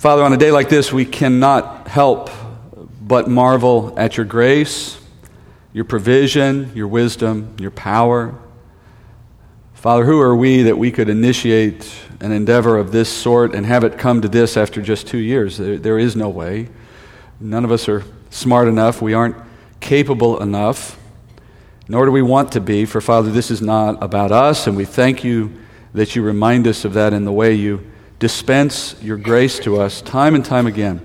Father, on a day like this, we cannot help but marvel at your grace, your provision, your wisdom, your power. Father, who are we that we could initiate an endeavor of this sort and have it come to this after just two years? There, there is no way. None of us are smart enough. We aren't capable enough, nor do we want to be. For, Father, this is not about us, and we thank you that you remind us of that in the way you dispense your grace to us time and time again.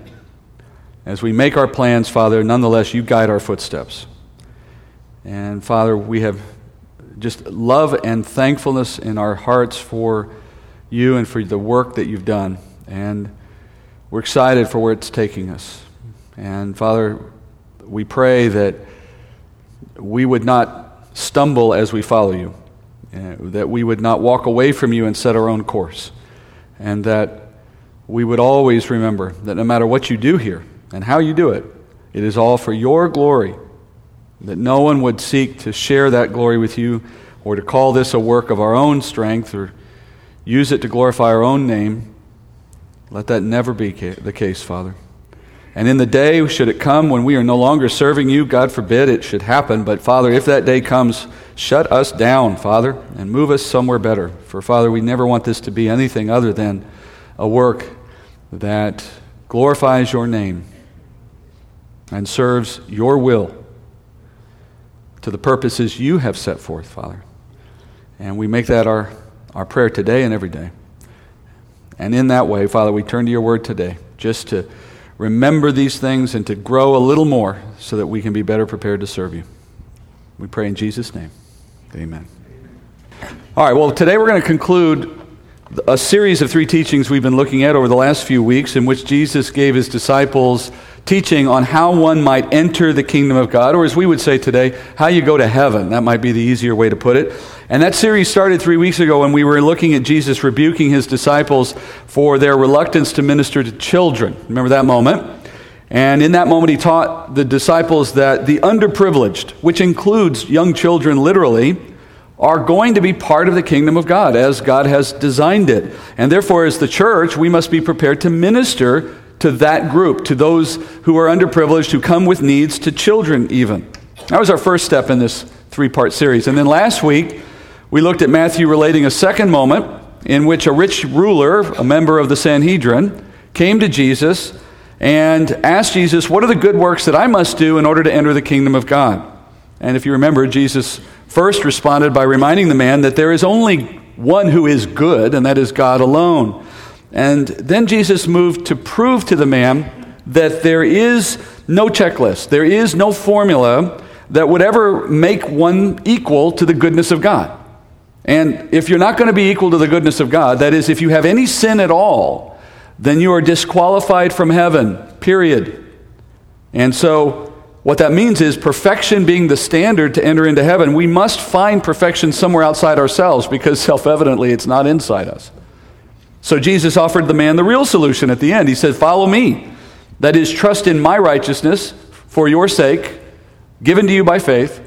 As we make our plans, Father, nonetheless, you guide our footsteps. And Father, we have just love and thankfulness in our hearts for you and for the work that you've done. And we're excited for where it's taking us. And Father, we pray that we would not stumble as we follow you, uh, that we would not walk away from you and set our own course, and that we would always remember that no matter what you do here and how you do it, it is all for your glory, that no one would seek to share that glory with you or to call this a work of our own strength or use it to glorify our own name. Let that never be the case, Father. And in the day, should it come when we are no longer serving you, God forbid it should happen, but Father, if that day comes, shut us down, Father, and move us somewhere better. For Father, we never want this to be anything other than a work that glorifies your name and serves your will to the purposes you have set forth, Father. And we make that our, our prayer today and every day. And in that way, Father, we turn to your word today just to remember these things and to grow a little more so that we can be better prepared to serve you. We pray in Jesus' name. Amen. All right, well, today we're going to conclude a series of three teachings we've been looking at over the last few weeks in which Jesus gave his disciples teaching on how one might enter the kingdom of God, or as we would say today, how you go to heaven. That might be the easier way to put it. And that series started three weeks ago when we were looking at Jesus rebuking his disciples for their reluctance to minister to children. Remember that moment? And in that moment, he taught the disciples that the underprivileged, which includes young children literally, are going to be part of the kingdom of God as God has designed it. And therefore, as the church, we must be prepared to minister to that group, to those who are underprivileged, who come with needs, to children even. That was our first step in this three part series. And then last week, we looked at Matthew relating a second moment in which a rich ruler, a member of the Sanhedrin, came to Jesus and asked Jesus, What are the good works that I must do in order to enter the kingdom of God? And if you remember, Jesus first responded by reminding the man that there is only one who is good, and that is God alone. And then Jesus moved to prove to the man that there is no checklist, there is no formula that would ever make one equal to the goodness of God. And if you're not going to be equal to the goodness of God, that is, if you have any sin at all, then you are disqualified from heaven, period. And so, what that means is perfection being the standard to enter into heaven, we must find perfection somewhere outside ourselves because self evidently it's not inside us. So, Jesus offered the man the real solution at the end. He said, Follow me. That is, trust in my righteousness for your sake, given to you by faith,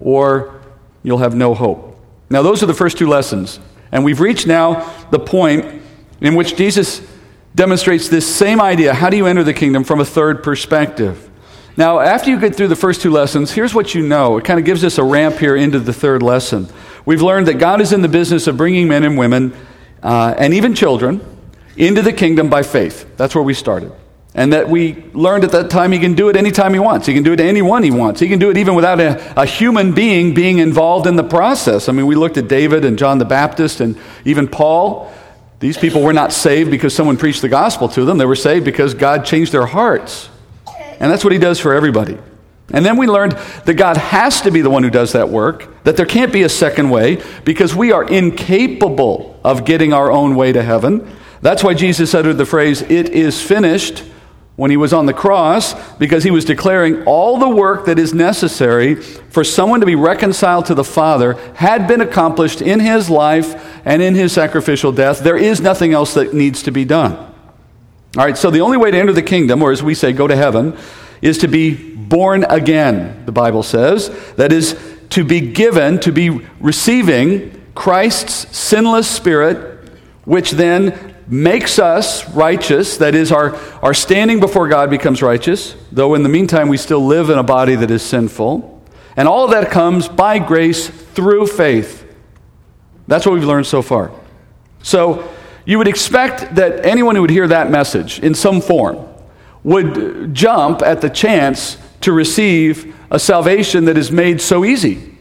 or you'll have no hope. Now, those are the first two lessons. And we've reached now the point in which Jesus demonstrates this same idea how do you enter the kingdom from a third perspective? Now, after you get through the first two lessons, here's what you know. It kind of gives us a ramp here into the third lesson. We've learned that God is in the business of bringing men and women, uh, and even children, into the kingdom by faith. That's where we started. And that we learned at that time he can do it anytime he wants. He can do it to anyone he wants. He can do it even without a, a, human being being involved in the process. I mean, we looked at David and John the Baptist and even Paul. These people were not saved because someone preached the gospel to them, they were saved because God changed their hearts. And that's what he does for everybody. And then we learned that God has to be the one who does that work, that there can't be a second way because we are incapable of getting our own way to heaven. That's why Jesus uttered the phrase, It is finished when he was on the cross because he was declaring all the work that is necessary for someone to be reconciled to the Father had been accomplished in his life and in his sacrificial death. There is nothing else that needs to be done. All right, so the only way to enter the kingdom, or as we say, go to heaven, is to be born again, the Bible says. That is, to be given, to be receiving Christ's sinless spirit, which then makes us righteous, that is, our, our standing before God becomes righteous, though in the meantime we still live in a body that is sinful. And all of that comes by grace through faith. That's what we've learned so far. So you would expect that anyone who would hear that message in some form would jump at the chance to receive a salvation that is made so easy,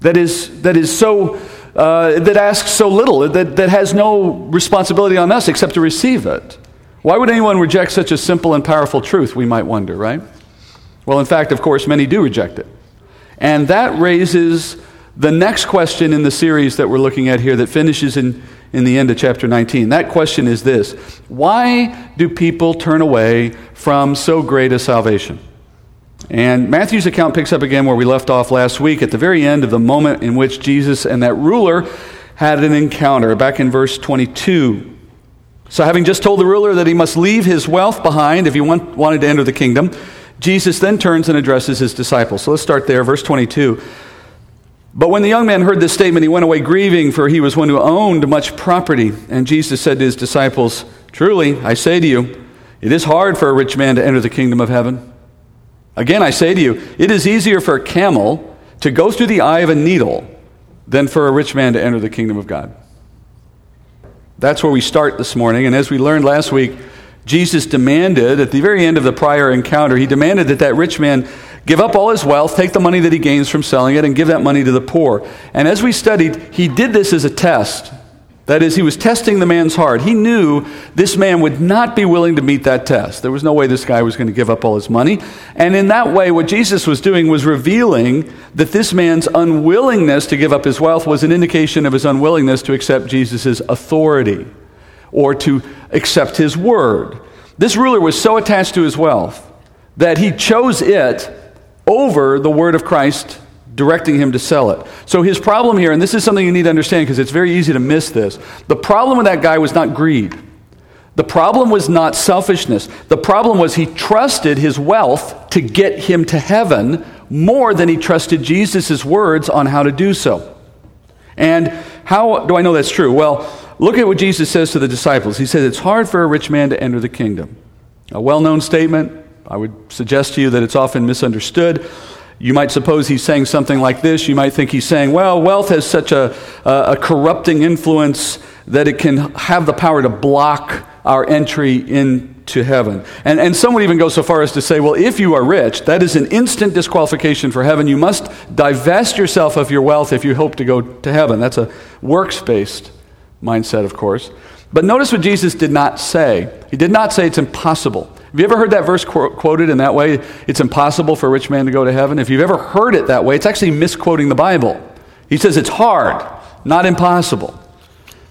that is, that is so, uh, that asks so little, that, that has no responsibility on us except to receive it. Why would anyone reject such a simple and powerful truth, we might wonder, right? Well, in fact, of course, many do reject it. And that raises the next question in the series that we're looking at here that finishes in, in the end of chapter 19. That question is this Why do people turn away from so great a salvation? And Matthew's account picks up again where we left off last week at the very end of the moment in which Jesus and that ruler had an encounter, back in verse 22. So, having just told the ruler that he must leave his wealth behind if he want, wanted to enter the kingdom, Jesus then turns and addresses his disciples. So let's start there, verse 22. But when the young man heard this statement, he went away grieving, for he was one who owned much property. And Jesus said to his disciples, Truly, I say to you, it is hard for a rich man to enter the kingdom of heaven. Again, I say to you, it is easier for a camel to go through the eye of a needle than for a rich man to enter the kingdom of God. That's where we start this morning. And as we learned last week, Jesus demanded, at the very end of the prior encounter, he demanded that that rich man give up all his wealth, take the money that he gains from selling it, and give that money to the poor. And as we studied, he did this as a test. That is, he was testing the man's heart. He knew this man would not be willing to meet that test. There was no way this guy was going to give up all his money. And in that way, what Jesus was doing was revealing that this man's unwillingness to give up his wealth was an indication of his unwillingness to accept Jesus' authority or to accept his word. This ruler was so attached to his wealth that he chose it over the word of Christ directing him to sell it. So his problem here, and this is something you need to understand because it's very easy to miss this. The problem with that guy was not greed. The problem was not selfishness. The problem was he trusted his wealth to get him to heaven more than he trusted Jesus' words on how to do so. And how do I know that's true? Well, Look at what Jesus says to the disciples. He says, It's hard for a rich man to enter the kingdom. A well known statement. I would suggest to you that it's often misunderstood. You might suppose he's saying something like this. You might think he's saying, well, wealth has such a, a, a corrupting influence that it can have the power to block our entry into heaven. And, and some would even go so far as to say, well, if you are rich, that is an instant disqualification for heaven. You must divest yourself of your wealth if you hope to go to heaven. That's a works based mindset, of course. But notice what Jesus did not say. He did not say it's impossible. Have you ever heard that verse qu- quoted in that way? It's impossible for a rich man to go to heaven. If you've ever heard it that way, it's actually misquoting the Bible. He says it's hard, not impossible.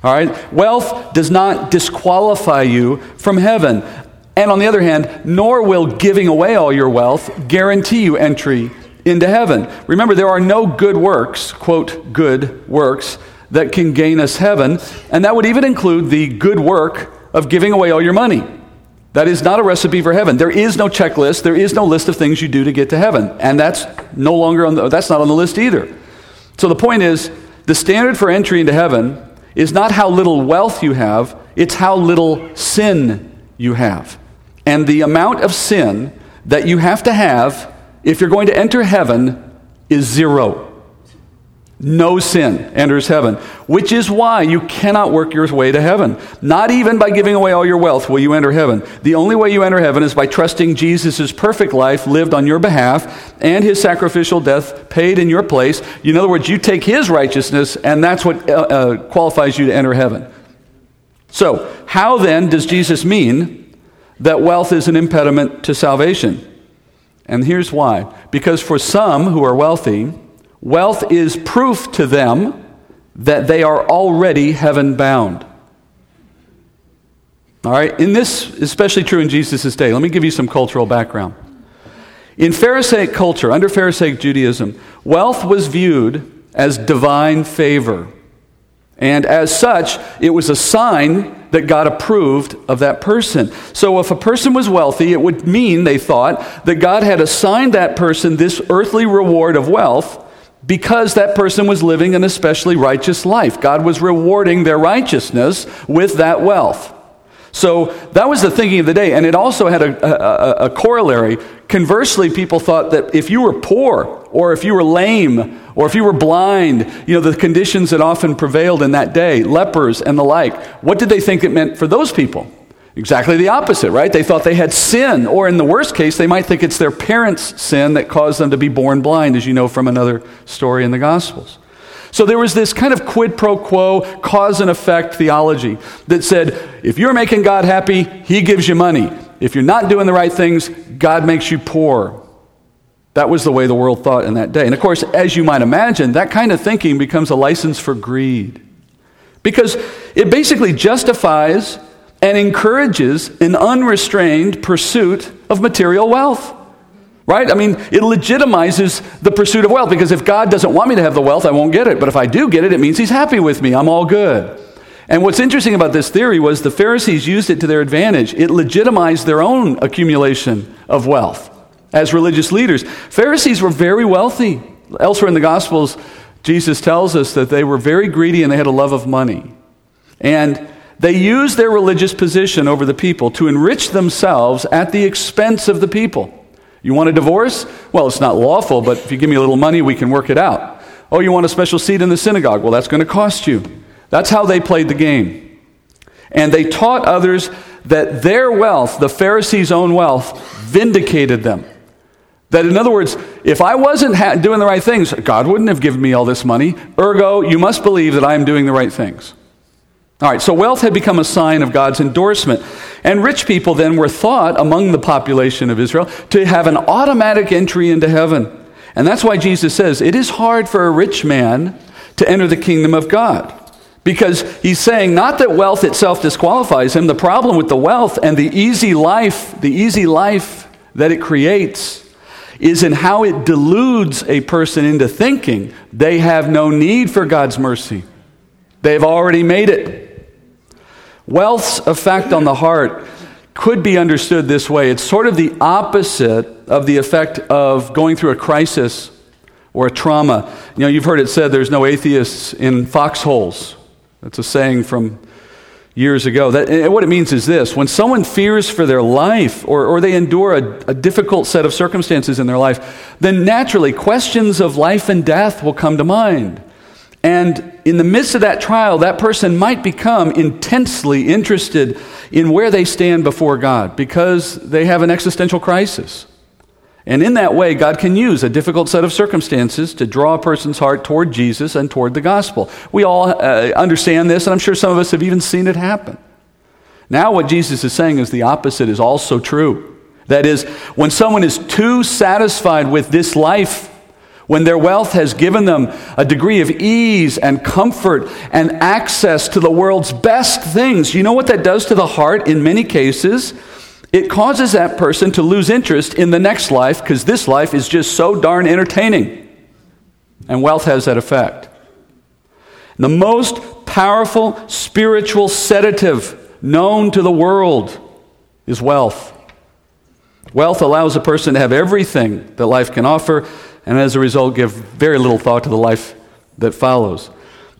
All right? Wealth does not disqualify you from heaven. And on the other hand, nor will giving away all your wealth guarantee you entry into heaven. Remember, there are no good works, quote, good works, that can gain us heaven, and that would even include the good work of giving away all your money. That is not a recipe for heaven. There is no checklist, there is no list of things you do to get to heaven, and that's no longer on the, that's not on the list either. So the point is, the standard for entry into heaven is not how little wealth you have, it's how little sin you have. And the amount of sin that you have to have if you're going to enter heaven is zero no sin enters heaven, which is why you cannot work your way to heaven. Not even by giving away all your wealth will you enter heaven. The only way you enter heaven is by trusting Jesus' perfect life lived on your behalf and his sacrificial death paid in your place. In other words, you take his righteousness, and that's what uh, uh, qualifies you to enter heaven. So, how then does Jesus mean that wealth is an impediment to salvation? And here's why. Because for some who are wealthy, Wealth is proof to them that they are already heaven bound. All right, and this is especially true in Jesus' day. Let me give you some cultural background. In Pharisaic culture, under Pharisaic Judaism, wealth was viewed as divine favor. And as such, it was a sign that God approved of that person. So if a person was wealthy, it would mean, they thought, that God had assigned that person this earthly reward of wealth because that person was living an especially righteous life. God was rewarding their righteousness with that wealth. So that was the thinking of the day. And it also had a, a, a, corollary. Conversely, people thought that if you were poor, or if you were lame, or if you were blind, you know, the conditions that often prevailed in that day, lepers and the like, what did they think it meant for those people? Exactly the opposite, right? They thought they had sin, or in the worst case, they might think it's their parents' sin that caused them to be born blind, as you know from another story in the Gospels. So there was this kind of quid pro quo, cause and effect theology that said if you're making God happy, He gives you money. If you're not doing the right things, God makes you poor. That was the way the world thought in that day. And of course, as you might imagine, that kind of thinking becomes a license for greed. Because it basically justifies and encourages an unrestrained pursuit of material wealth. Right? I mean, it legitimizes the pursuit of wealth because if God doesn't want me to have the wealth, I won't get it. But if I do get it, it means He's happy with me. I'm all good. And what's interesting about this theory was the Pharisees used it to their advantage. It legitimized their own accumulation of wealth as religious leaders. Pharisees were very wealthy. Elsewhere in the Gospels, Jesus tells us that they were very greedy and they had a love of money. And they used their religious position over the people to enrich themselves at the expense of the people. You want a divorce? Well, it's not lawful, but if you give me a little money, we can work it out. Oh, you want a special seat in the synagogue? Well, that's going to cost you. That's how they played the game. And they taught others that their wealth, the Pharisees' own wealth, vindicated them. That, in other words, if I wasn't ha- doing the right things, God wouldn't have given me all this money. Ergo, you must believe that I am doing the right things. All right, so wealth had become a sign of God's endorsement. And rich people then were thought among the population of Israel to have an automatic entry into heaven. And that's why Jesus says it is hard for a rich man to enter the kingdom of God. Because he's saying not that wealth itself disqualifies him, the problem with the wealth and the easy life, the easy life that it creates, is in how it deludes a person into thinking they have no need for God's mercy. They've already made it. Wealth's effect on the heart could be understood this way it's sort of the opposite of the effect of going through a crisis or a trauma. You know, you've heard it said there's no atheists in foxholes. That's a saying from years ago. That, what it means is this when someone fears for their life or, or they endure a, a difficult set of circumstances in their life, then naturally questions of life and death will come to mind. And in the midst of that trial, that person might become intensely interested in where they stand before God because they have an existential crisis. And in that way, God can use a difficult set of circumstances to draw a person's heart toward Jesus and toward the gospel. We all uh, understand this, and I'm sure some of us have even seen it happen. Now, what Jesus is saying is the opposite is also true. That is, when someone is too satisfied with this life when their wealth has given them a degree of ease and comfort and access to the world's best things, you know what that does to the heart in many cases? It causes that person to lose interest in the next life because this life is just so darn entertaining. And wealth has that effect. The most powerful spiritual sedative known to the world is wealth. Wealth allows a person to have everything that life can offer and as a result, give very little thought to the life that follows.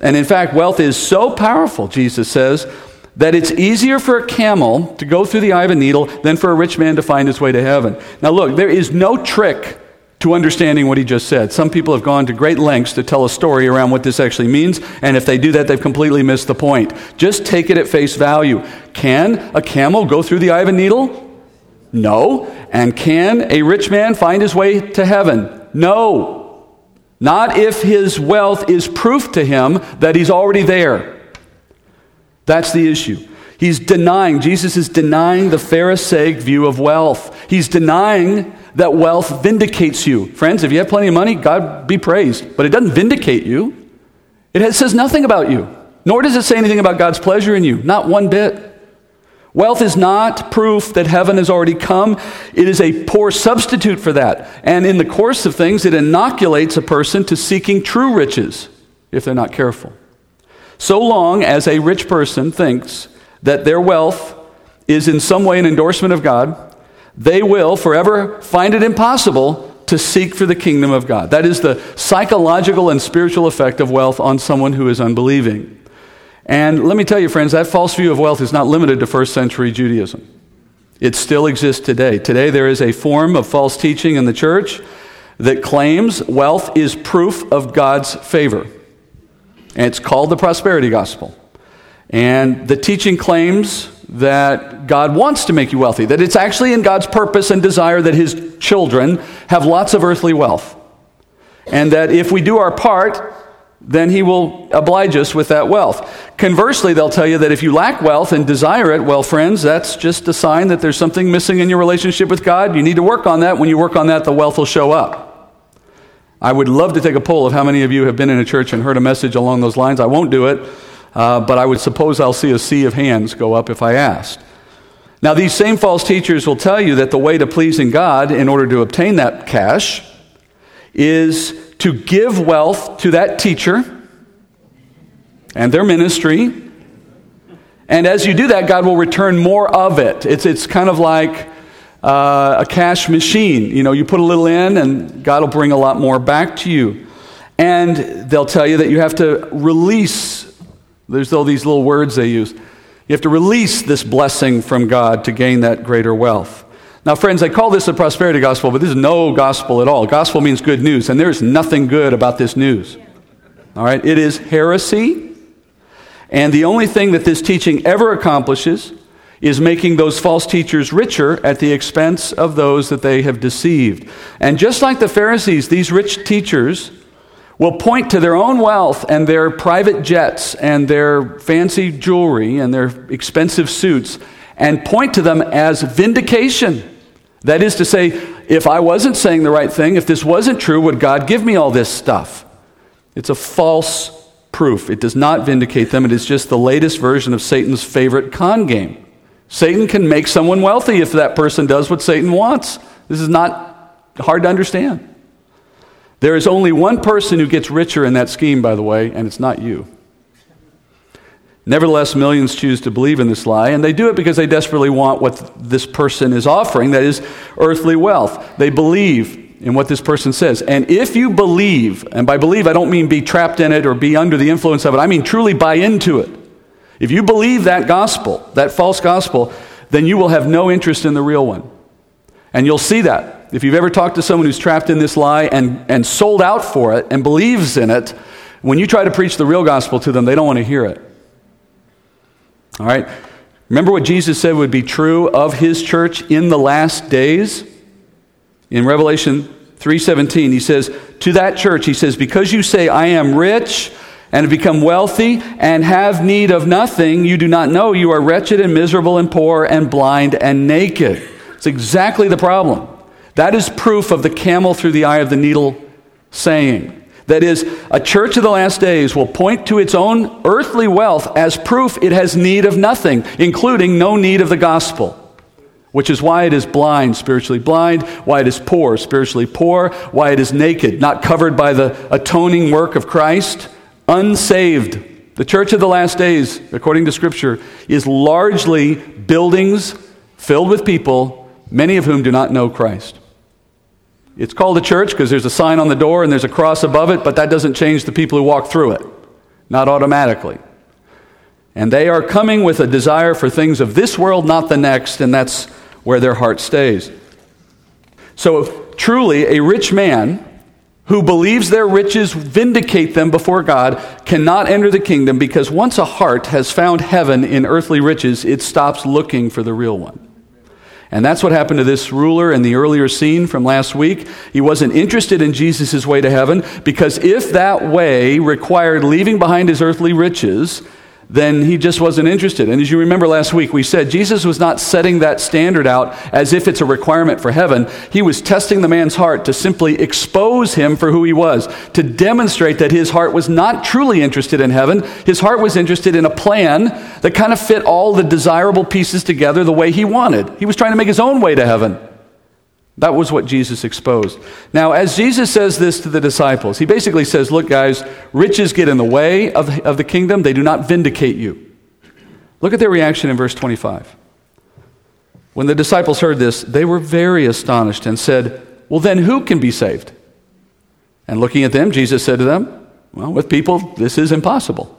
And in fact, wealth is so powerful, Jesus says, that it's easier for a camel to go through the eye of a needle than for a rich man to find his way to heaven. Now, look, there is no trick to understanding what he just said. Some people have gone to great lengths to tell a story around what this actually means, and if they do that, they've completely missed the point. Just take it at face value. Can a camel go through the eye of a needle? No. And can a rich man find his way to heaven? No. Not if his wealth is proof to him that he's already there. That's the issue. He's denying, Jesus is denying the Pharisaic view of wealth. He's denying that wealth vindicates you. Friends, if you have plenty of money, God be praised. But it doesn't vindicate you, it says nothing about you. Nor does it say anything about God's pleasure in you. Not one bit. Wealth is not proof that heaven has already come. It is a poor substitute for that. And in the course of things, it inoculates a person to seeking true riches if they're not careful. So long as a rich person thinks that their wealth is in some way an endorsement of God, they will forever find it impossible to seek for the kingdom of God. That is the psychological and spiritual effect of wealth on someone who is unbelieving. And let me tell you, friends, that false view of wealth is not limited to first century Judaism. It still exists today. Today, there is a form of false teaching in the church that claims wealth is proof of God's favor. And it's called the prosperity gospel. And the teaching claims that God wants to make you wealthy, that it's actually in God's purpose and desire that his children have lots of earthly wealth. And that if we do our part, then he will oblige us with that wealth. Conversely, they'll tell you that if you lack wealth and desire it, well, friends, that's just a sign that there's something missing in your relationship with God. You need to work on that. When you work on that, the wealth will show up. I would love to take a poll of how many of you have been in a church and heard a message along those lines. I won't do it, uh, but I would suppose I'll see a sea of hands go up if I asked. Now, these same false teachers will tell you that the way to pleasing God in order to obtain that cash is to give wealth to that teacher and their ministry. And as you do that, God will return more of it. It's, it's kind of like uh, a cash machine. You know, you put a little in, and God will bring a lot more back to you. And they'll tell you that you have to release, there's all these little words they use. You have to release this blessing from God to gain that greater wealth. Now, friends, I call this a prosperity gospel, but this is no gospel at all. Gospel means good news, and there's nothing good about this news. All right? It is heresy, and the only thing that this teaching ever accomplishes is making those false teachers richer at the expense of those that they have deceived. And just like the Pharisees, these rich teachers will point to their own wealth and their private jets and their fancy jewelry and their expensive suits and point to them as vindication. That is to say, if I wasn't saying the right thing, if this wasn't true, would God give me all this stuff? It's a false proof. It does not vindicate them. It is just the latest version of Satan's favorite con game. Satan can make someone wealthy if that person does what Satan wants. This is not hard to understand. There is only one person who gets richer in that scheme, by the way, and it's not you. Nevertheless, millions choose to believe in this lie, and they do it because they desperately want what this person is offering that is, earthly wealth. They believe in what this person says. And if you believe, and by believe I don't mean be trapped in it or be under the influence of it, I mean truly buy into it. If you believe that gospel, that false gospel, then you will have no interest in the real one. And you'll see that. If you've ever talked to someone who's trapped in this lie and, and sold out for it and believes in it, when you try to preach the real gospel to them, they don't want to hear it. All right? Remember what Jesus said would be true of his church in the last days? In Revelation 3:17, he says, "To that church, he says, because you say I am rich, and have become wealthy and have need of nothing, you do not know you are wretched and miserable and poor and blind and naked. It's exactly the problem. That is proof of the camel through the eye of the needle saying. That is, a church of the last days will point to its own earthly wealth as proof it has need of nothing, including no need of the gospel which is why it is blind, spiritually blind, why it is poor, spiritually poor, why it is naked, not covered by the atoning work of Christ, unsaved. The church of the last days, according to Scripture, is largely buildings filled with people, many of whom do not know Christ. It's called a church because there's a sign on the door and there's a cross above it, but that doesn't change the people who walk through it, not automatically. And they are coming with a desire for things of this world, not the next, and that's where their heart stays. So, truly, a rich man who believes their riches vindicate them before God cannot enter the kingdom because once a heart has found heaven in earthly riches, it stops looking for the real one. And that's what happened to this ruler in the earlier scene from last week. He wasn't interested in Jesus' way to heaven because if that way required leaving behind his earthly riches, then he just wasn't interested. And as you remember last week, we said Jesus was not setting that standard out as if it's a requirement for heaven. He was testing the man's heart to simply expose him for who he was, to demonstrate that his heart was not truly interested in heaven. His heart was interested in a plan that kind of fit all the desirable pieces together the way he wanted. He was trying to make his own way to heaven. That was what Jesus exposed. Now, as Jesus says this to the disciples, he basically says, Look, guys, riches get in the way of, of the kingdom, they do not vindicate you. Look at their reaction in verse 25. When the disciples heard this, they were very astonished and said, Well, then who can be saved? And looking at them, Jesus said to them, Well, with people, this is impossible.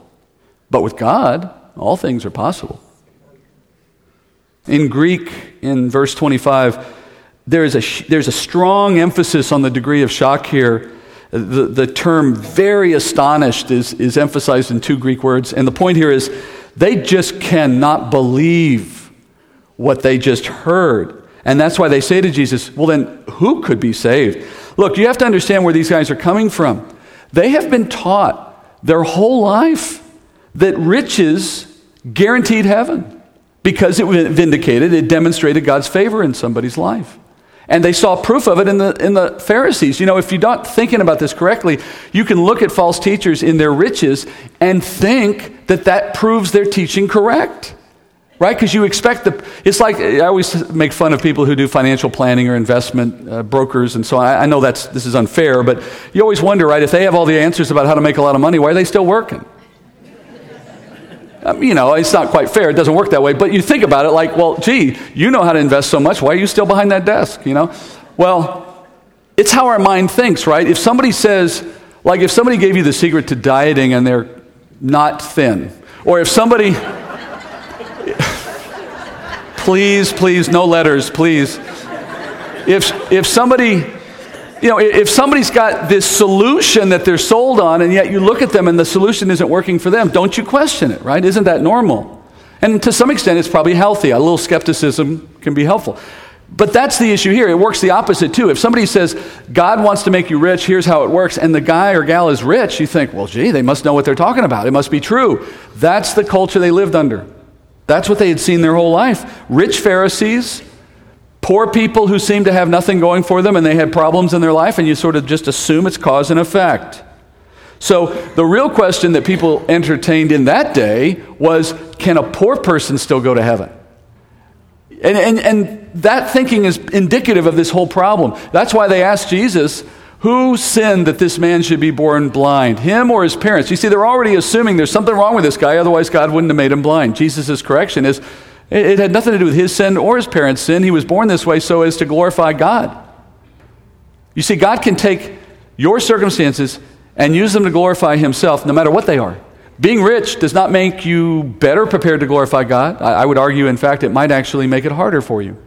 But with God, all things are possible. In Greek, in verse 25, there is a, there's a strong emphasis on the degree of shock here. The, the term very astonished is, is emphasized in two Greek words. And the point here is they just cannot believe what they just heard. And that's why they say to Jesus, Well, then who could be saved? Look, you have to understand where these guys are coming from. They have been taught their whole life that riches guaranteed heaven because it vindicated, it demonstrated God's favor in somebody's life. And they saw proof of it in the, in the Pharisees. You know, if you're not thinking about this correctly, you can look at false teachers in their riches and think that that proves their teaching correct. Right? Because you expect the. It's like, I always make fun of people who do financial planning or investment uh, brokers and so. I, I know that's, this is unfair, but you always wonder, right, if they have all the answers about how to make a lot of money, why are they still working? Um, you know, it's not quite fair. It doesn't work that way. But you think about it like, well, gee, you know how to invest so much. Why are you still behind that desk? You know? Well, it's how our mind thinks, right? If somebody says, like, if somebody gave you the secret to dieting and they're not thin, or if somebody, please, please, no letters, please. If, if somebody you know, if somebody's got this solution that they're sold on, and yet you look at them and the solution isn't working for them, don't you question it, right? Isn't that normal? And to some extent, it's probably healthy. A little skepticism can be helpful. But that's the issue here. It works the opposite too. If somebody says, God wants to make you rich, here's how it works, and the guy or gal is rich, you think, well, gee, they must know what they're talking about. It must be true. That's the culture they lived under. That's what they had seen their whole life. Rich Pharisees poor people who seem to have nothing going for them and they had problems in their life, and you sort of just assume it's cause and effect. So, the real question that people entertained in that day was can a poor person still go to heaven? And, and, and that thinking is indicative of this whole problem. That's why they asked Jesus, Who sinned that this man should be born blind, him or his parents? You see, they're already assuming there's something wrong with this guy, otherwise, God wouldn't have made him blind. Jesus' correction is it, had nothing to do with his sin or his parents' sin. He was born this way so as to glorify God. You see, God can take your circumstances and use them to glorify himself no matter what they are. Being rich does not make you better prepared to glorify God. I, I would argue, in fact, it might actually make it harder for you.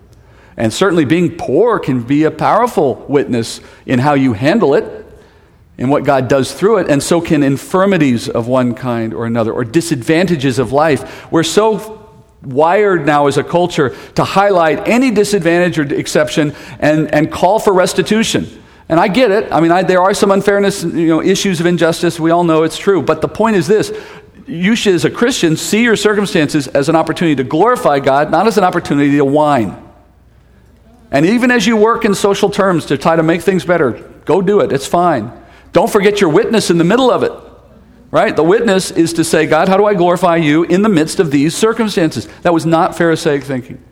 And certainly, being poor can be a powerful witness in how you handle it and what God does through it, and so can infirmities of one kind or another, or disadvantages of life. We're so wired now as a culture to highlight any disadvantage or exception and, and call for restitution. And I get it. I mean, I, there are some unfairness, you know, issues of injustice. We all know it's true. But the point is this you should, as a Christian, see your circumstances as an opportunity to glorify God, not as an opportunity to whine. And even as you work in social terms to try to make things better, go do it. It's fine. Don't forget your witness in the middle of it right? The witness is to say, God, how do I glorify you in the midst of these circumstances? That was not Pharisaic thinking.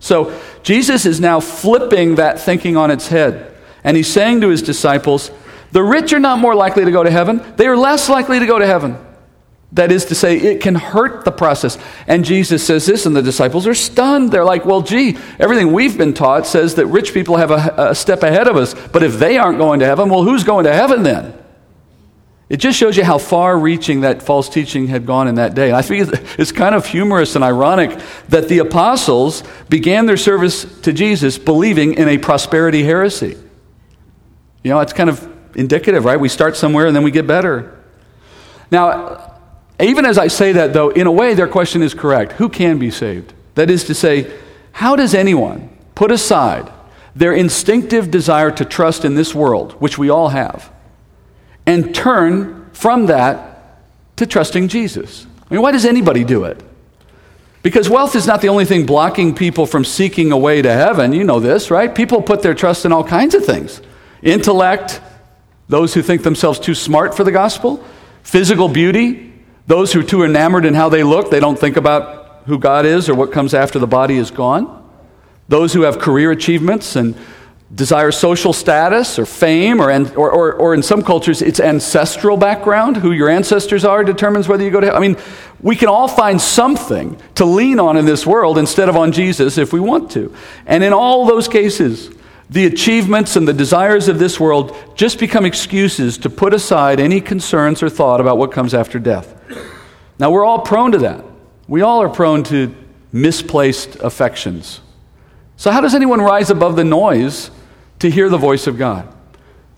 So Jesus is now flipping that thinking on its head. And he's saying to his disciples, the rich are not more likely to go to heaven, they are less likely to go to heaven. That is to say, it can hurt the process. And Jesus says this, and the disciples are stunned. They're like, well, gee, everything we've been taught says that rich people have a, a step ahead of us. But if they aren't going to heaven, well, who's going to heaven then? It just shows you how far reaching that false teaching had gone in that day. I think it's kind of humorous and ironic that the apostles began their service to Jesus believing in a prosperity heresy. You know, it's kind of indicative, right? We start somewhere and then we get better. Now, even as I say that, though, in a way, their question is correct. Who can be saved? That is to say, how does anyone put aside their instinctive desire to trust in this world, which we all have? And turn from that to trusting Jesus. I mean, why does anybody do it? Because wealth is not the only thing blocking people from seeking a way to heaven. You know this, right? People put their trust in all kinds of things intellect, those who think themselves too smart for the gospel, physical beauty, those who are too enamored in how they look, they don't think about who God is or what comes after the body is gone, those who have career achievements and desire social status or fame, or, or, or, or, in some cultures, it's ancestral background. Who your ancestors are determines whether you go to hell. I mean, we can all find something to lean on in this world instead of on Jesus if we want to. And in all those cases, the achievements and the desires of this world just become excuses to put aside any concerns or thought about what comes after death. Now, we're all prone to that. We all are prone to misplaced affections. So, how does anyone rise above the noise to hear the voice of God?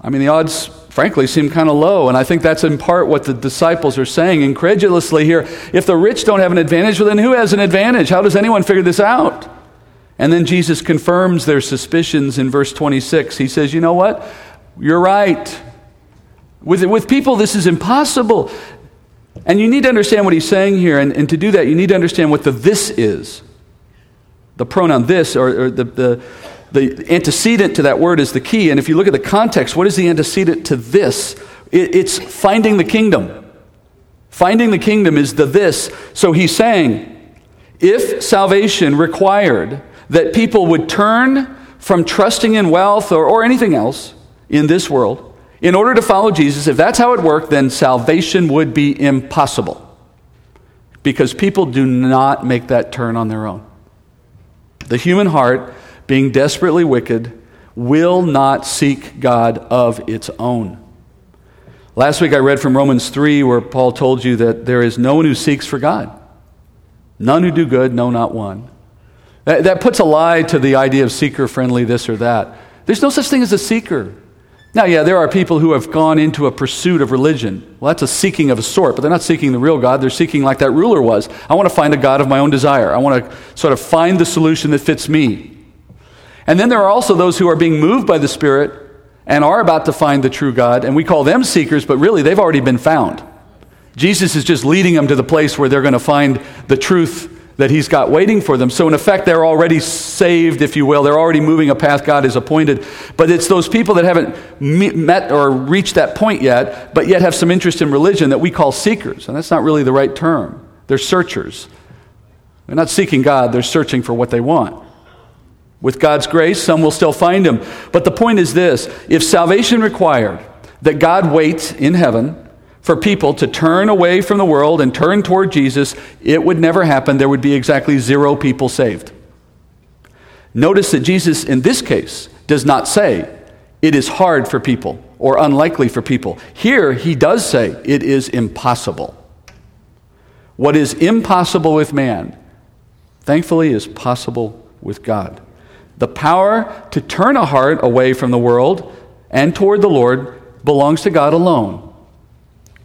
I mean, the odds, frankly, seem kind of low, and I think that's in part what the disciples are saying incredulously here. If the rich don't have an advantage, well, then who has an advantage? How does anyone figure this out? And then Jesus confirms their suspicions in verse 26. He says, You know what? You're right. With, with people, this is impossible. And you need to understand what he's saying here. And, and to do that, you need to understand what the this is. The pronoun this, or, or the, the, the antecedent to that word, is the key. And if you look at the context, what is the antecedent to this? It, it's finding the kingdom. Finding the kingdom is the this. So he's saying, if salvation required that people would turn from trusting in wealth or, or anything else in this world in order to follow Jesus, if that's how it worked, then salvation would be impossible. Because people do not make that turn on their own. The human heart, being desperately wicked, will not seek God of its own. Last week I read from Romans 3 where Paul told you that there is no one who seeks for God. None who do good, no, not one. That, that puts a lie to the idea of seeker friendly this or that. There's no such thing as a seeker. Now, yeah, there are people who have gone into a pursuit of religion. Well, that's a seeking of a sort, but they're not seeking the real God. They're seeking like that ruler was. I want to find a God of my own desire. I want to sort of find the solution that fits me. And then there are also those who are being moved by the Spirit and are about to find the true God, and we call them seekers, but really they've already been found. Jesus is just leading them to the place where they're going to find the truth that he's got waiting for them. So, in effect, they're already saved, if you will. They're already moving a path God has appointed. But it's those people that haven't met or reached that point yet, but yet have some interest in religion that we call seekers. And that's not really the right term. They're searchers. They're not seeking God, they're searching for what they want. With God's grace, some will still find him. But the point is this if salvation required that God waits in heaven, for people to turn away from the world and turn toward Jesus, it would never happen. There would be exactly zero people saved. Notice that Jesus, in this case, does not say it is hard for people or unlikely for people. Here, he does say it is impossible. What is impossible with man, thankfully, is possible with God. The power to turn a heart away from the world and toward the Lord belongs to God alone.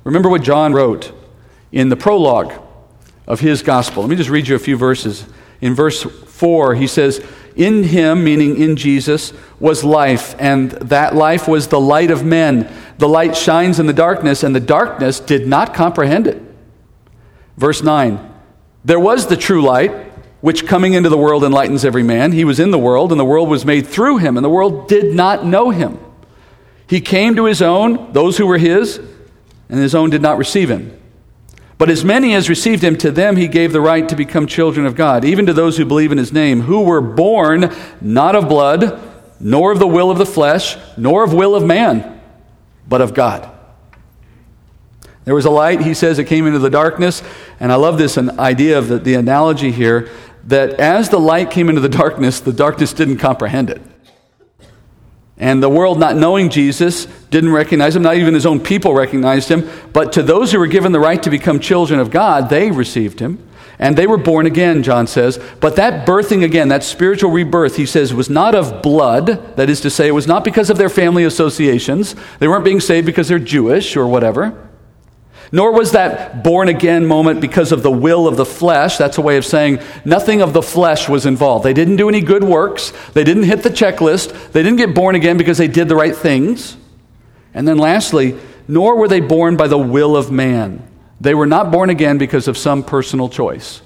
Remember what John wrote in the prologue of his gospel. Let me just read you a few verses. In verse 4, he says, In him, meaning in Jesus, was life, and that life was the light of men. The light shines in the darkness, and the darkness did not comprehend it. Verse 9, There was the true light, which coming into the world enlightens every man. He was in the world, and the world was made through him, and the world did not know him. He came to his own, those who were his and his own did not receive him. But as many as received him, to them he gave the right to become children of God, even to those who believe in his name, who were born not of blood, nor of the will of the flesh, nor of will of man, but of God. There was a light, he says, it came into the darkness. And I love this an idea of the, the analogy here that as the light came into the darkness, the darkness didn't comprehend it. And the world, not knowing Jesus, didn't recognize him. Not even his own people recognized him. But to those who were given the right to become children of God, they received him. And they were born again, John says. But that birthing again, that spiritual rebirth, he says, was not of blood. That is to say, it was not because of their family associations. They weren't being saved because they're Jewish or whatever. Nor was that born again moment because of the will of the flesh. That's a way of saying nothing of the flesh was involved. They didn't do any good works. They didn't hit the checklist. They didn't get born again because they did the right things. And then lastly, nor were they born by the will of man. They were not born again because of some personal choice.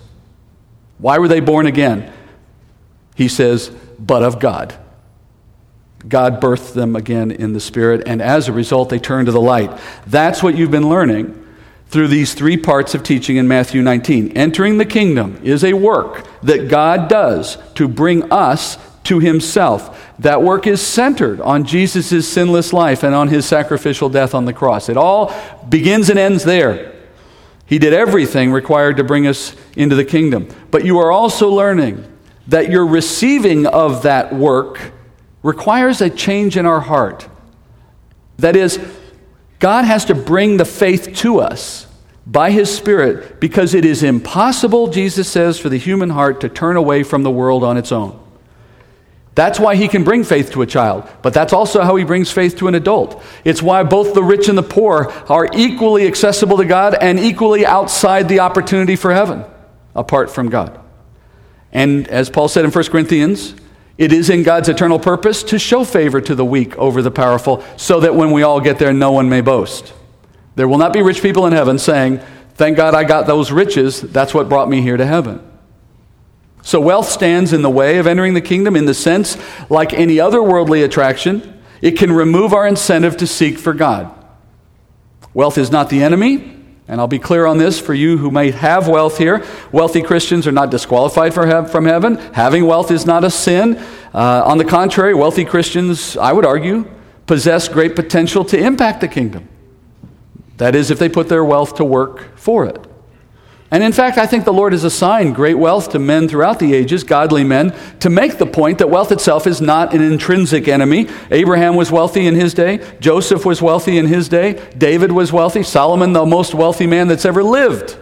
Why were they born again? He says, but of God. God birthed them again in the Spirit, and as a result, they turned to the light. That's what you've been learning through these three parts of teaching in Matthew 19. Entering the kingdom is a work that God does to bring us to himself. That work is centered on Jesus' sinless life and on his sacrificial death on the cross. It all begins and ends there. He did everything required to bring us into the kingdom. But you are also learning that your receiving of that work requires a change in our heart. That is, God has to bring the faith to us by His Spirit because it is impossible, Jesus says, for the human heart to turn away from the world on its own. That's why he can bring faith to a child, but that's also how he brings faith to an adult. It's why both the rich and the poor are equally accessible to God and equally outside the opportunity for heaven apart from God. And as Paul said in 1 Corinthians, it is in God's eternal purpose to show favor to the weak over the powerful, so that when we all get there, no one may boast. There will not be rich people in heaven saying, Thank God I got those riches. That's what brought me here to heaven. So, wealth stands in the way of entering the kingdom in the sense, like any other worldly attraction, it can remove our incentive to seek for God. Wealth is not the enemy, and I'll be clear on this for you who may have wealth here. Wealthy Christians are not disqualified from heaven. Having wealth is not a sin. Uh, on the contrary, wealthy Christians, I would argue, possess great potential to impact the kingdom. That is, if they put their wealth to work for it. And in fact, I think the Lord has assigned great wealth to men throughout the ages, godly men, to make the point that wealth itself is not an intrinsic enemy. Abraham was wealthy in his day, Joseph was wealthy in his day, David was wealthy, Solomon, the most wealthy man that's ever lived.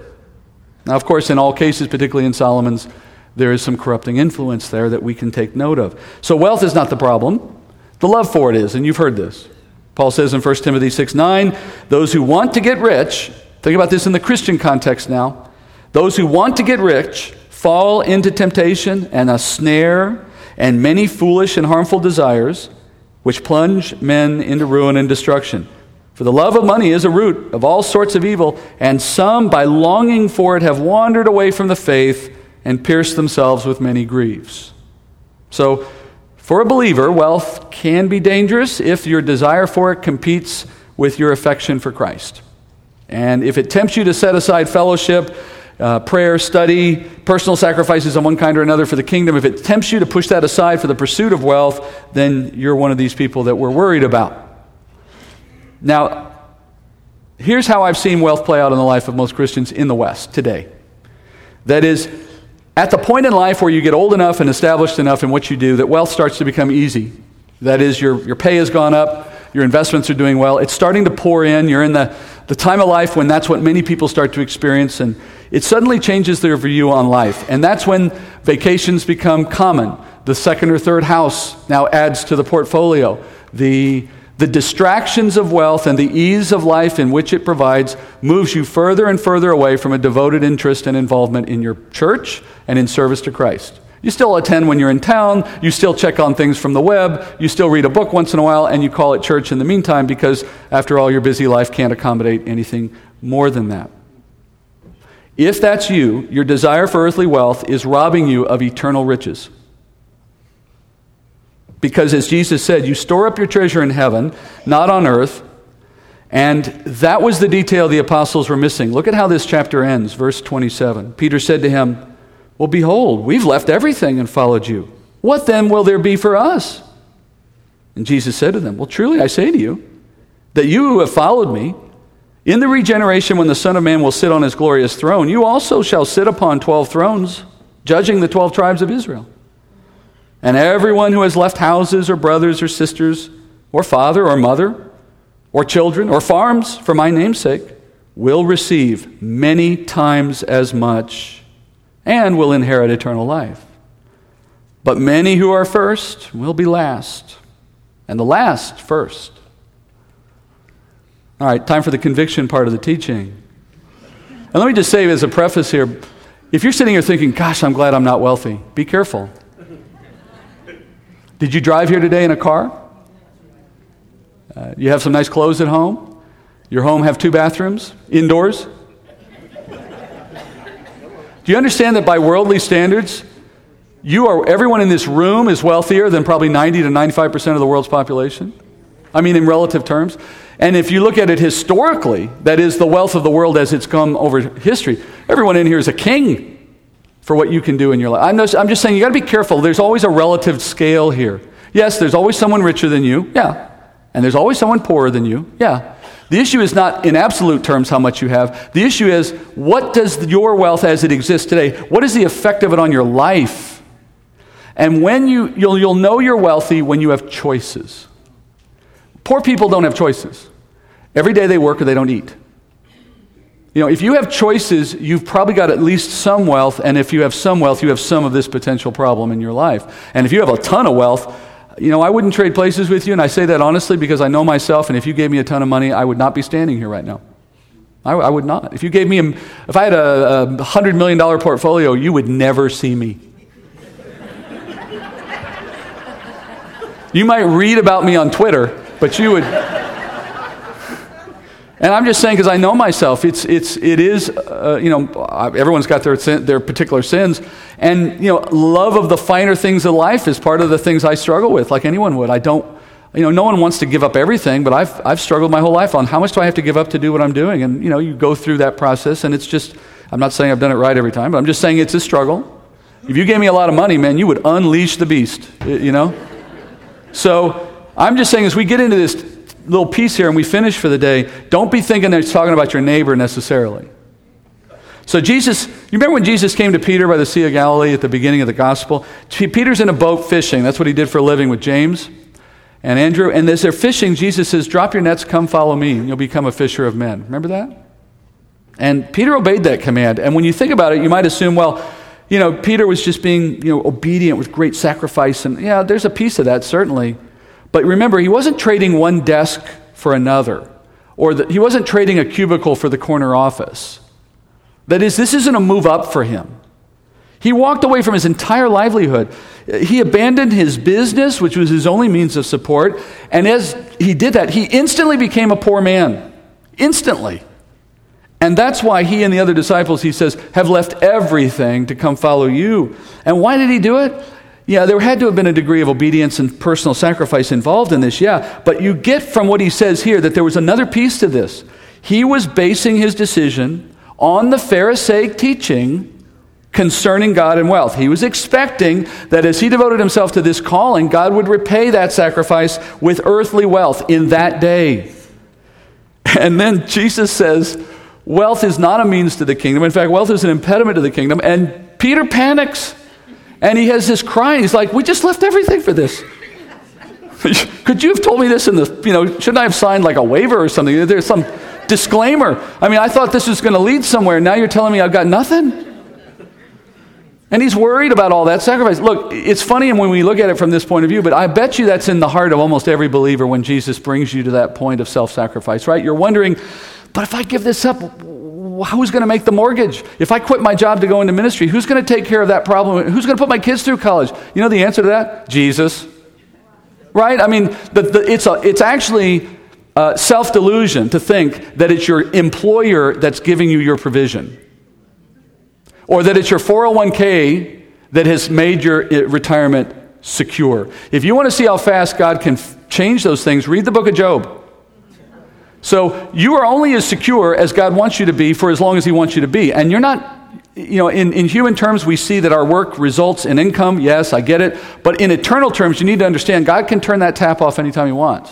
Now, of course, in all cases, particularly in Solomon's, there is some corrupting influence there that we can take note of. So, wealth is not the problem. The love for it is, and you've heard this. Paul says in 1 Timothy 6 9, those who want to get rich, think about this in the Christian context now those who want to get rich fall into temptation and a snare and many foolish and harmful desires, which plunge men into ruin and destruction. For the love of money is a root of all sorts of evil, and some, by longing for it, have wandered away from the faith and pierced themselves with many griefs. So, for a believer, wealth can be dangerous if your desire for it competes with your affection for Christ. And if it tempts you to set aside fellowship, uh, prayer, study, personal sacrifices of one kind or another for the kingdom, if it tempts you to push that aside for the pursuit of wealth, then you're one of these people that we're worried about. Now, here's how I've seen wealth play out in the life of most Christians in the West today. That is, at the point in life where you get old enough and established enough in what you do that wealth starts to become easy. That is, your, your pay has gone up, your investments are doing well, it's starting to pour in, you're in the, the time of life when that's what many people start to experience, and it suddenly changes their view on life. And that's when vacations become common. The second or third house now adds to the portfolio. The, the distractions of wealth and the ease of life in which it provides moves you further and further away from a devoted interest and involvement in your church and in service to Christ. You still attend when you're in town, you still check on things from the web, you still read a book once in a while, and you call it church in the meantime because, after all, your busy life can't accommodate anything more than that. If that's you, your desire for earthly wealth is robbing you of eternal riches. Because as Jesus said, you store up your treasure in heaven, not on earth. And that was the detail the apostles were missing. Look at how this chapter ends, verse 27. Peter said to him, Well, behold, we've left everything and followed you. What then will there be for us? And Jesus said to them, Well, truly I say to you, that you who have followed me, in the regeneration, when the Son of Man will sit on his glorious throne, you also shall sit upon twelve thrones, judging the twelve tribes of Israel. And everyone who has left houses, or brothers, or sisters, or father, or mother, or children, or farms for my name's sake, will receive many times as much and will inherit eternal life. But many who are first will be last, and the last first. All right, time for the conviction part of the teaching. And let me just say as a preface here if you're sitting here thinking, gosh, I'm glad I'm not wealthy, be careful. Did you drive here today in a car? Uh, you have some nice clothes at home? Your home have two bathrooms indoors? Do you understand that by worldly standards, you are everyone in this room is wealthier than probably 90 to 95% of the world's population? I mean in relative terms. And if you look at it historically, that is the wealth of the world as it's come over history, everyone in here is a king for what you can do in your life. I'm just, I'm just saying you got to be careful. There's always a relative scale here. Yes, there's always someone richer than you. Yeah. And there's always someone poorer than you. Yeah. The issue is not in absolute terms how much you have. The issue is what does your wealth as it exists today, what is the effect of it on your life? And when you, you'll, you'll know you're wealthy when you have choices. Poor people don't have choices. Every day they work or they don't eat. You know, if you have choices, you've probably got at least some wealth, and if you have some wealth, you have some of this potential problem in your life. And if you have a ton of wealth, you know, I wouldn't trade places with you, and I say that honestly because I know myself, and if you gave me a ton of money, I would not be standing here right now. I, I would not. If you gave me, a, if I had a, a $100 million portfolio, you would never see me. you might read about me on Twitter, but you would. And I'm just saying because I know myself. It's, it's, it is, uh, you know, everyone's got their, sin, their particular sins. And, you know, love of the finer things of life is part of the things I struggle with, like anyone would. I don't, you know, no one wants to give up everything, but I've, I've struggled my whole life on how much do I have to give up to do what I'm doing? And, you know, you go through that process, and it's just, I'm not saying I've done it right every time, but I'm just saying it's a struggle. If you gave me a lot of money, man, you would unleash the beast, you know? So I'm just saying as we get into this little piece here and we finish for the day, don't be thinking that it's talking about your neighbor necessarily. So, Jesus, you remember when Jesus came to Peter by the Sea of Galilee at the beginning of the gospel? Peter's in a boat fishing. That's what he did for a living with James and Andrew. And as they're fishing, Jesus says, Drop your nets, come follow me, and you'll become a fisher of men. Remember that? And Peter obeyed that command. And when you think about it, you might assume, well, you know, Peter was just being, you know, obedient with great sacrifice. And yeah, there's a piece of that, certainly. But remember, he wasn't trading one desk for another, or the, he wasn't trading a cubicle for the corner office. That is, this isn't a move up for him. He walked away from his entire livelihood. He abandoned his business, which was his only means of support, and as he did that, he instantly became a poor man. Instantly. And that's why he and the other disciples, he says, have left everything to come follow you. And why did he do it? Yeah, there had to have been a degree of obedience and personal sacrifice involved in this, yeah. But you get from what he says here that there was another piece to this. He was basing his decision on the Pharisaic teaching concerning God and wealth. He was expecting that as he devoted himself to this calling, God would repay that sacrifice with earthly wealth in that day. And then Jesus says, Wealth is not a means to the kingdom. In fact, wealth is an impediment to the kingdom. And Peter panics. And he has this cry. He's like, We just left everything for this. Could you have told me this in the, you know, shouldn't I have signed like a waiver or something? There's some disclaimer. I mean, I thought this was going to lead somewhere. Now you're telling me I've got nothing? And he's worried about all that sacrifice. Look, it's funny when we look at it from this point of view, but I bet you that's in the heart of almost every believer when Jesus brings you to that point of self sacrifice, right? You're wondering, but if I give this up, who's going to make the mortgage? If I quit my job to go into ministry, who's going to take care of that problem? Who's going to put my kids through college? You know the answer to that? Jesus. Right? I mean, the, the, it's, a, it's actually uh, self delusion to think that it's your employer that's giving you your provision, or that it's your 401k that has made your uh, retirement secure. If you want to see how fast God can f- change those things, read the book of Job. So you are only as secure as God wants you to be for as long as He wants you to be. And you're not, you know, in, in human terms, we see that our work results in income. Yes, I get it. But in eternal terms, you need to understand God can turn that tap off anytime He wants.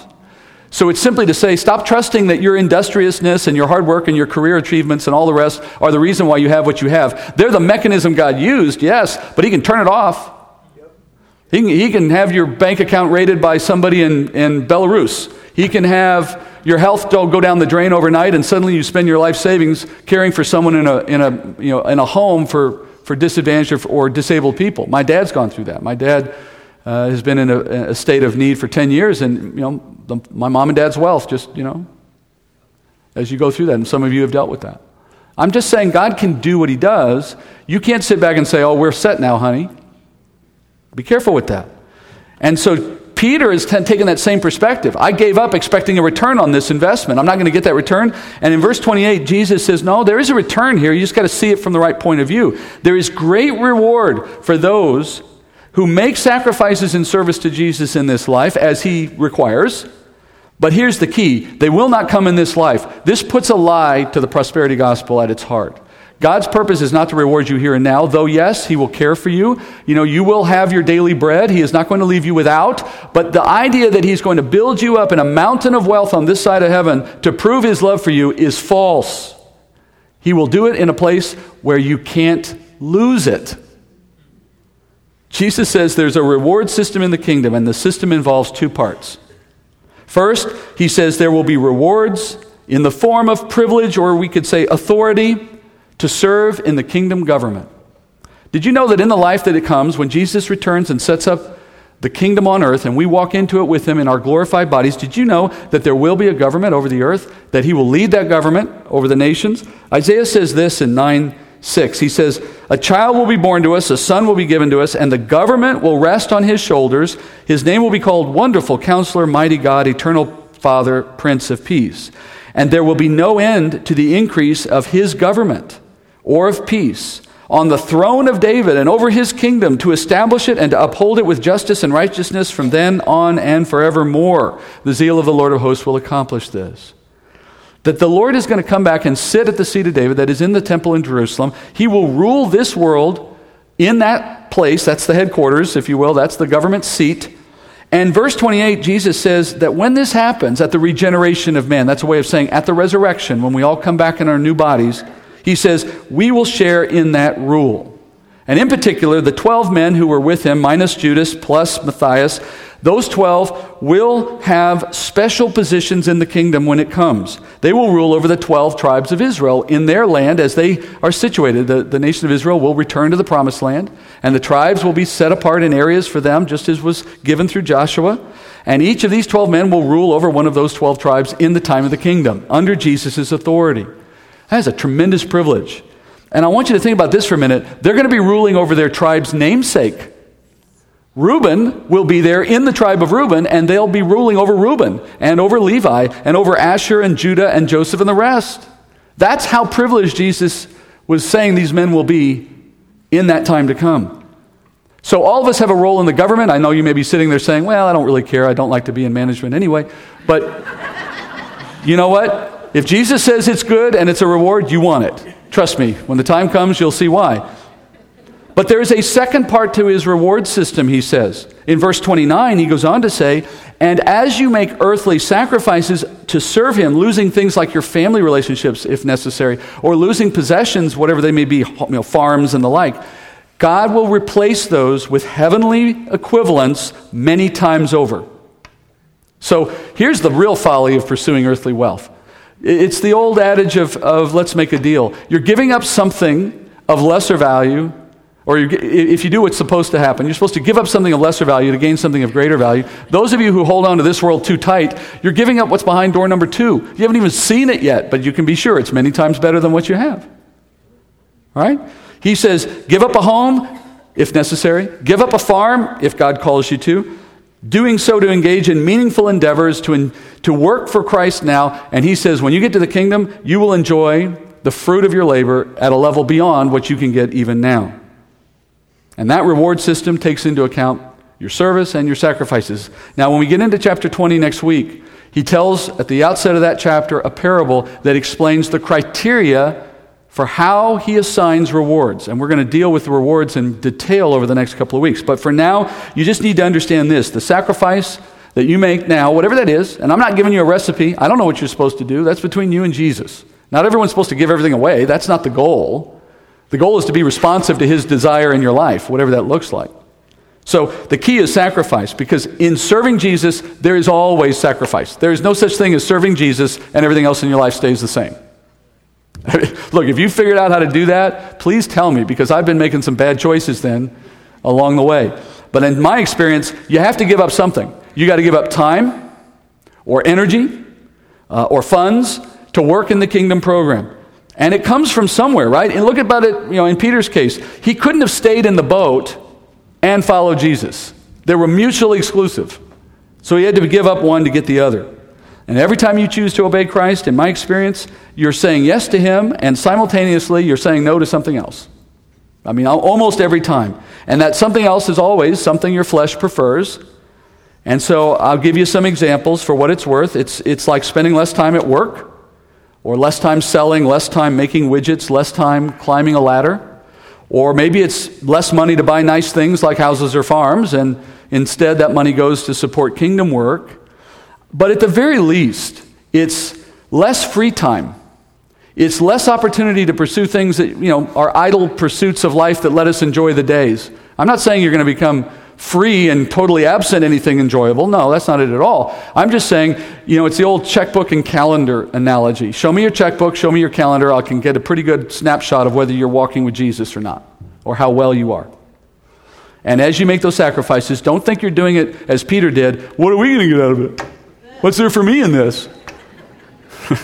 So it's simply to say, stop trusting that your industriousness and your hard work and your career achievements and all the rest are the reason why you have what you have. They're the mechanism God used, yes, but He can turn it off. He can, he can have your bank account raided by somebody in, in Belarus. He can have your health go down the drain overnight and suddenly you spend your life savings caring for someone in a, in a, you know, in a home for, for disadvantaged or, or disabled people. My dad's gone through that. My dad uh, has been in a, a, state of need for 10 years, and you know, the, my mom and dad's wealth just, you know, as you go through that, and some of you have dealt with that. I'm just saying God can do what He does. You can't sit back and say, oh, we're set now, honey. Be careful with that. And so Peter is t- taking that same perspective. I gave up expecting a return on this investment. I'm not going to get that return. And in verse 28, Jesus says, No, there is a return here. You just got to see it from the right point of view. There is great reward for those who make sacrifices in service to Jesus in this life, as he requires. But here's the key they will not come in this life. This puts a lie to the prosperity gospel at its heart. God's purpose is not to reward you here and now, though, yes, He will care for you. You know, you will have your daily bread. He is not going to leave you without. But the idea that He's going to build you up in a mountain of wealth on this side of heaven to prove His love for you is false. He will do it in a place where you can't lose it. Jesus says there's a reward system in the kingdom, and the system involves two parts. First, he says there will be rewards in the form of privilege, or we could say authority, to serve in the kingdom government. Did you know that in the life that it comes, when Jesus returns and sets up the kingdom on earth and we walk into it with him in our glorified bodies, did you know that there will be a government over the earth? That he will lead that government over the nations? Isaiah says this in 9 6. He says, A child will be born to us, a son will be given to us, and the government will rest on his shoulders. His name will be called Wonderful Counselor, Mighty God, Eternal Father, Prince of Peace. And there will be no end to the increase of his government or of peace on the throne of David and over his kingdom to establish it and to uphold it with justice and righteousness from then on and forevermore. The zeal of the Lord of hosts will accomplish this. That the Lord is going to come back and sit at the seat of David that is in the temple in Jerusalem. He will rule this world in that place. That's the headquarters, if you will. That's the government seat. And verse 28, Jesus says that when this happens, at the regeneration of man, that's a way of saying at the resurrection, when we all come back in our new bodies, he says, we will share in that rule. And in particular, the 12 men who were with him, minus Judas plus Matthias, those 12 will have special positions in the kingdom when it comes. They will rule over the 12 tribes of Israel in their land as they are situated. The, the nation of Israel will return to the promised land, and the tribes will be set apart in areas for them, just as was given through Joshua. And each of these 12 men will rule over one of those 12 tribes in the time of the kingdom, under Jesus' authority. That is a tremendous privilege. And I want you to think about this for a minute. They're going to be ruling over their tribe's namesake. Reuben will be there in the tribe of Reuben, and they'll be ruling over Reuben and over Levi and over Asher and Judah and Joseph and the rest. That's how privileged Jesus was saying these men will be in that time to come. So, all of us have a role in the government. I know you may be sitting there saying, Well, I don't really care. I don't like to be in management anyway. But you know what? If Jesus says it's good and it's a reward, you want it. Trust me, when the time comes, you'll see why. But there is a second part to his reward system, he says. In verse 29, he goes on to say, And as you make earthly sacrifices to serve him, losing things like your family relationships, if necessary, or losing possessions, whatever they may be, you know, farms and the like, God will replace those with heavenly equivalents many times over. So here's the real folly of pursuing earthly wealth. It's the old adage of, of let's make a deal. You're giving up something of lesser value or if you do what's supposed to happen, you're supposed to give up something of lesser value to gain something of greater value. Those of you who hold on to this world too tight, you're giving up what's behind door number two. You haven't even seen it yet, but you can be sure it's many times better than what you have. Right? He says, give up a home if necessary, give up a farm if God calls you to. Doing so to engage in meaningful endeavors to, in, to work for Christ now. And he says, when you get to the kingdom, you will enjoy the fruit of your labor at a level beyond what you can get even now. And that reward system takes into account your service and your sacrifices. Now, when we get into chapter 20 next week, he tells at the outset of that chapter a parable that explains the criteria for how he assigns rewards. And we're going to deal with the rewards in detail over the next couple of weeks. But for now, you just need to understand this the sacrifice that you make now, whatever that is, and I'm not giving you a recipe, I don't know what you're supposed to do. That's between you and Jesus. Not everyone's supposed to give everything away, that's not the goal. The goal is to be responsive to His desire in your life, whatever that looks like. So the key is sacrifice because in serving Jesus, there is always sacrifice. There is no such thing as serving Jesus and everything else in your life stays the same. Look, if you figured out how to do that, please tell me because I've been making some bad choices then along the way. But in my experience, you have to give up something. You got to give up time or energy uh, or funds to work in the kingdom program. And it comes from somewhere, right? And look about it, you know, in Peter's case, he couldn't have stayed in the boat and followed Jesus. They were mutually exclusive. So he had to give up one to get the other. And every time you choose to obey Christ, in my experience, you're saying yes to him and simultaneously you're saying no to something else. I mean, almost every time. And that something else is always something your flesh prefers. And so I'll give you some examples for what it's worth. It's, it's like spending less time at work or less time selling, less time making widgets, less time climbing a ladder. Or maybe it's less money to buy nice things like houses or farms, and instead that money goes to support kingdom work. But at the very least, it's less free time. It's less opportunity to pursue things that, you know, are idle pursuits of life that let us enjoy the days. I'm not saying you're going to become free and totally absent anything enjoyable. No, that's not it at all. I'm just saying, you know, it's the old checkbook and calendar analogy. Show me your checkbook, show me your calendar. I can get a pretty good snapshot of whether you're walking with Jesus or not, or how well you are. And as you make those sacrifices, don't think you're doing it as Peter did. What are we going to get out of it? What's there for me in this?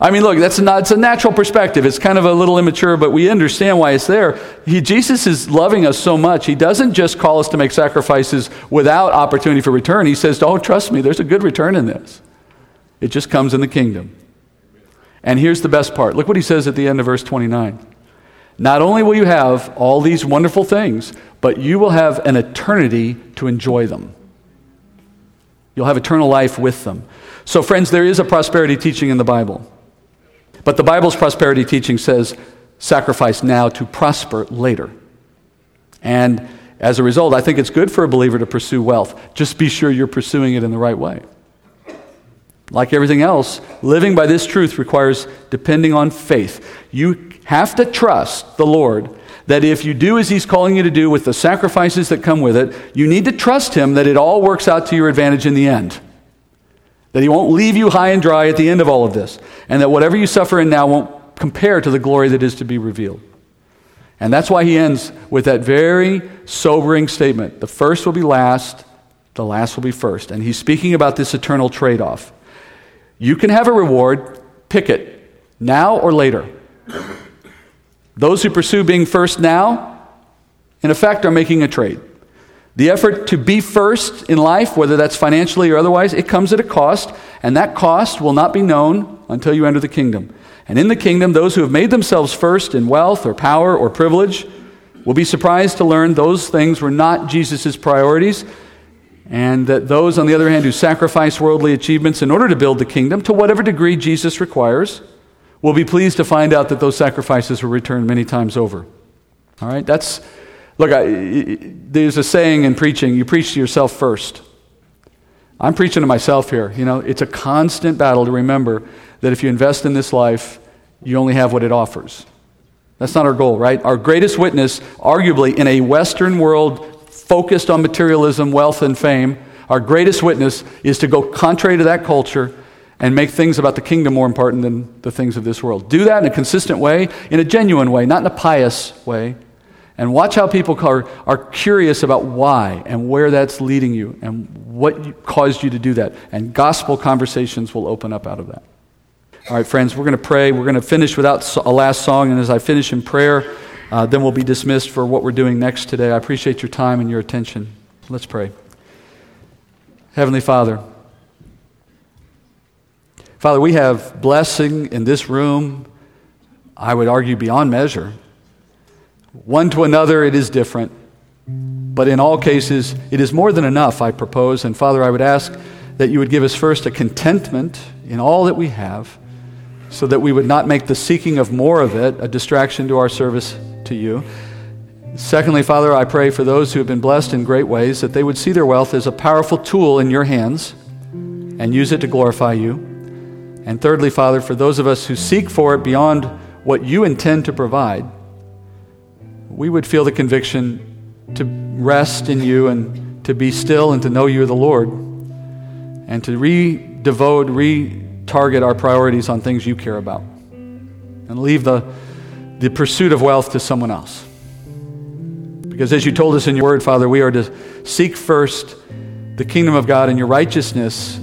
I mean, look, that's not, it's a natural perspective. It's kind of a little immature, but we understand why it's there. He, Jesus is loving us so much. He doesn't just call us to make sacrifices without opportunity for return. He says, Don't trust me, there's a good return in this. It just comes in the kingdom. And here's the best part. Look what he says at the end of verse 29. Not only will you have all these wonderful things, but you will have an eternity to enjoy them. You'll have eternal life with them. So, friends, there is a prosperity teaching in the Bible. But the Bible's prosperity teaching says sacrifice now to prosper later. And as a result, I think it's good for a believer to pursue wealth. Just be sure you're pursuing it in the right way. Like everything else, living by this truth requires depending on faith. You have to trust the Lord that if you do as He's calling you to do with the sacrifices that come with it, you need to trust Him that it all works out to your advantage in the end. That He won't leave you high and dry at the end of all of this. And that whatever you suffer in now won't compare to the glory that is to be revealed. And that's why He ends with that very sobering statement the first will be last, the last will be first. And He's speaking about this eternal trade off. You can have a reward, pick it, now or later. Those who pursue being first now, in effect, are making a trade. The effort to be first in life, whether that's financially or otherwise, it comes at a cost, and that cost will not be known until you enter the kingdom. And in the kingdom, those who have made themselves first in wealth or power or privilege will be surprised to learn those things were not Jesus' priorities, and that those, on the other hand, who sacrifice worldly achievements in order to build the kingdom, to whatever degree Jesus requires, will be pleased to find out that those sacrifices were returned many times over. All right, that's Look, I, there's a saying in preaching you preach to yourself first. I'm preaching to myself here. You know, it's a constant battle to remember that if you invest in this life, you only have what it offers. That's not our goal, right? Our greatest witness, arguably in a Western world focused on materialism, wealth, and fame, our greatest witness is to go contrary to that culture and make things about the kingdom more important than the things of this world. Do that in a consistent way, in a genuine way, not in a pious way. And watch how people are, are curious about why and where that's leading you and what caused you to do that. And gospel conversations will open up out of that. All right, friends, we're going to pray. We're going to finish without a last song. And as I finish in prayer, uh, then we'll be dismissed for what we're doing next today. I appreciate your time and your attention. Let's pray. Heavenly Father, Father, we have blessing in this room, I would argue beyond measure. One to another, it is different. But in all cases, it is more than enough, I propose. And Father, I would ask that you would give us first a contentment in all that we have, so that we would not make the seeking of more of it a distraction to our service to you. Secondly, Father, I pray for those who have been blessed in great ways that they would see their wealth as a powerful tool in your hands and use it to glorify you. And thirdly, Father, for those of us who seek for it beyond what you intend to provide, we would feel the conviction to rest in you and to be still and to know you're the Lord and to re devote, re target our priorities on things you care about and leave the, the pursuit of wealth to someone else. Because as you told us in your word, Father, we are to seek first the kingdom of God and your righteousness,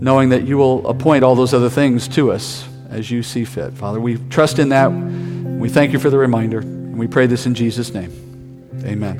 knowing that you will appoint all those other things to us as you see fit. Father, we trust in that. We thank you for the reminder. And We pray this in Jesus' name. Amen.